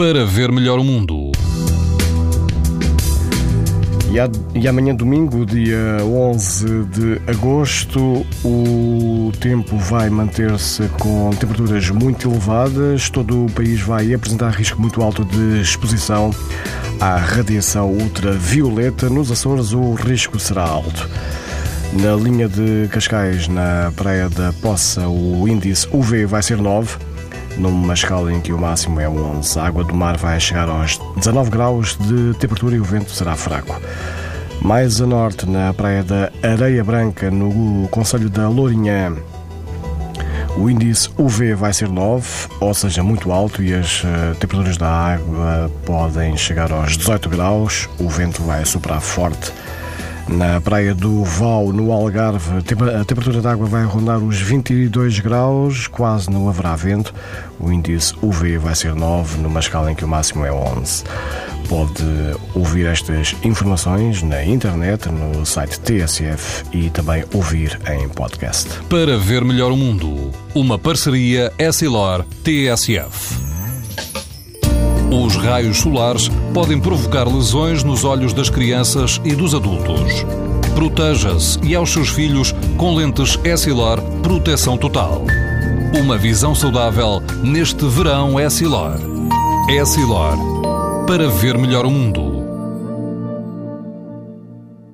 para ver melhor o mundo. E, amanhã, domingo, dia 11 de agosto, o tempo vai manter-se com temperaturas muito elevadas. Todo o país vai apresentar risco muito alto de exposição à radiação ultravioleta. Nos Açores, o risco será alto. Na linha de Cascais, na Praia da Poça, o índice UV vai ser 9 numa escala em que o máximo é 11. A água do mar vai chegar aos 19 graus de temperatura e o vento será fraco. Mais a norte, na praia da Areia Branca, no Conselho da Lourinhã, o índice UV vai ser 9, ou seja, muito alto, e as uh, temperaturas da água podem chegar aos 18 graus. O vento vai soprar forte na praia do Val, no Algarve, a temperatura da água vai rondar os 22 graus, quase não haverá vento. O índice UV vai ser 9, numa escala em que o máximo é 11. Pode ouvir estas informações na internet, no site TSF e também ouvir em podcast. Para ver melhor o mundo, uma parceria Essilor-TSF. Os raios solares podem provocar lesões nos olhos das crianças e dos adultos. Proteja-se e aos seus filhos com lentes Essilor Proteção Total. Uma visão saudável neste verão Essilor. Essilor. Para ver melhor o mundo.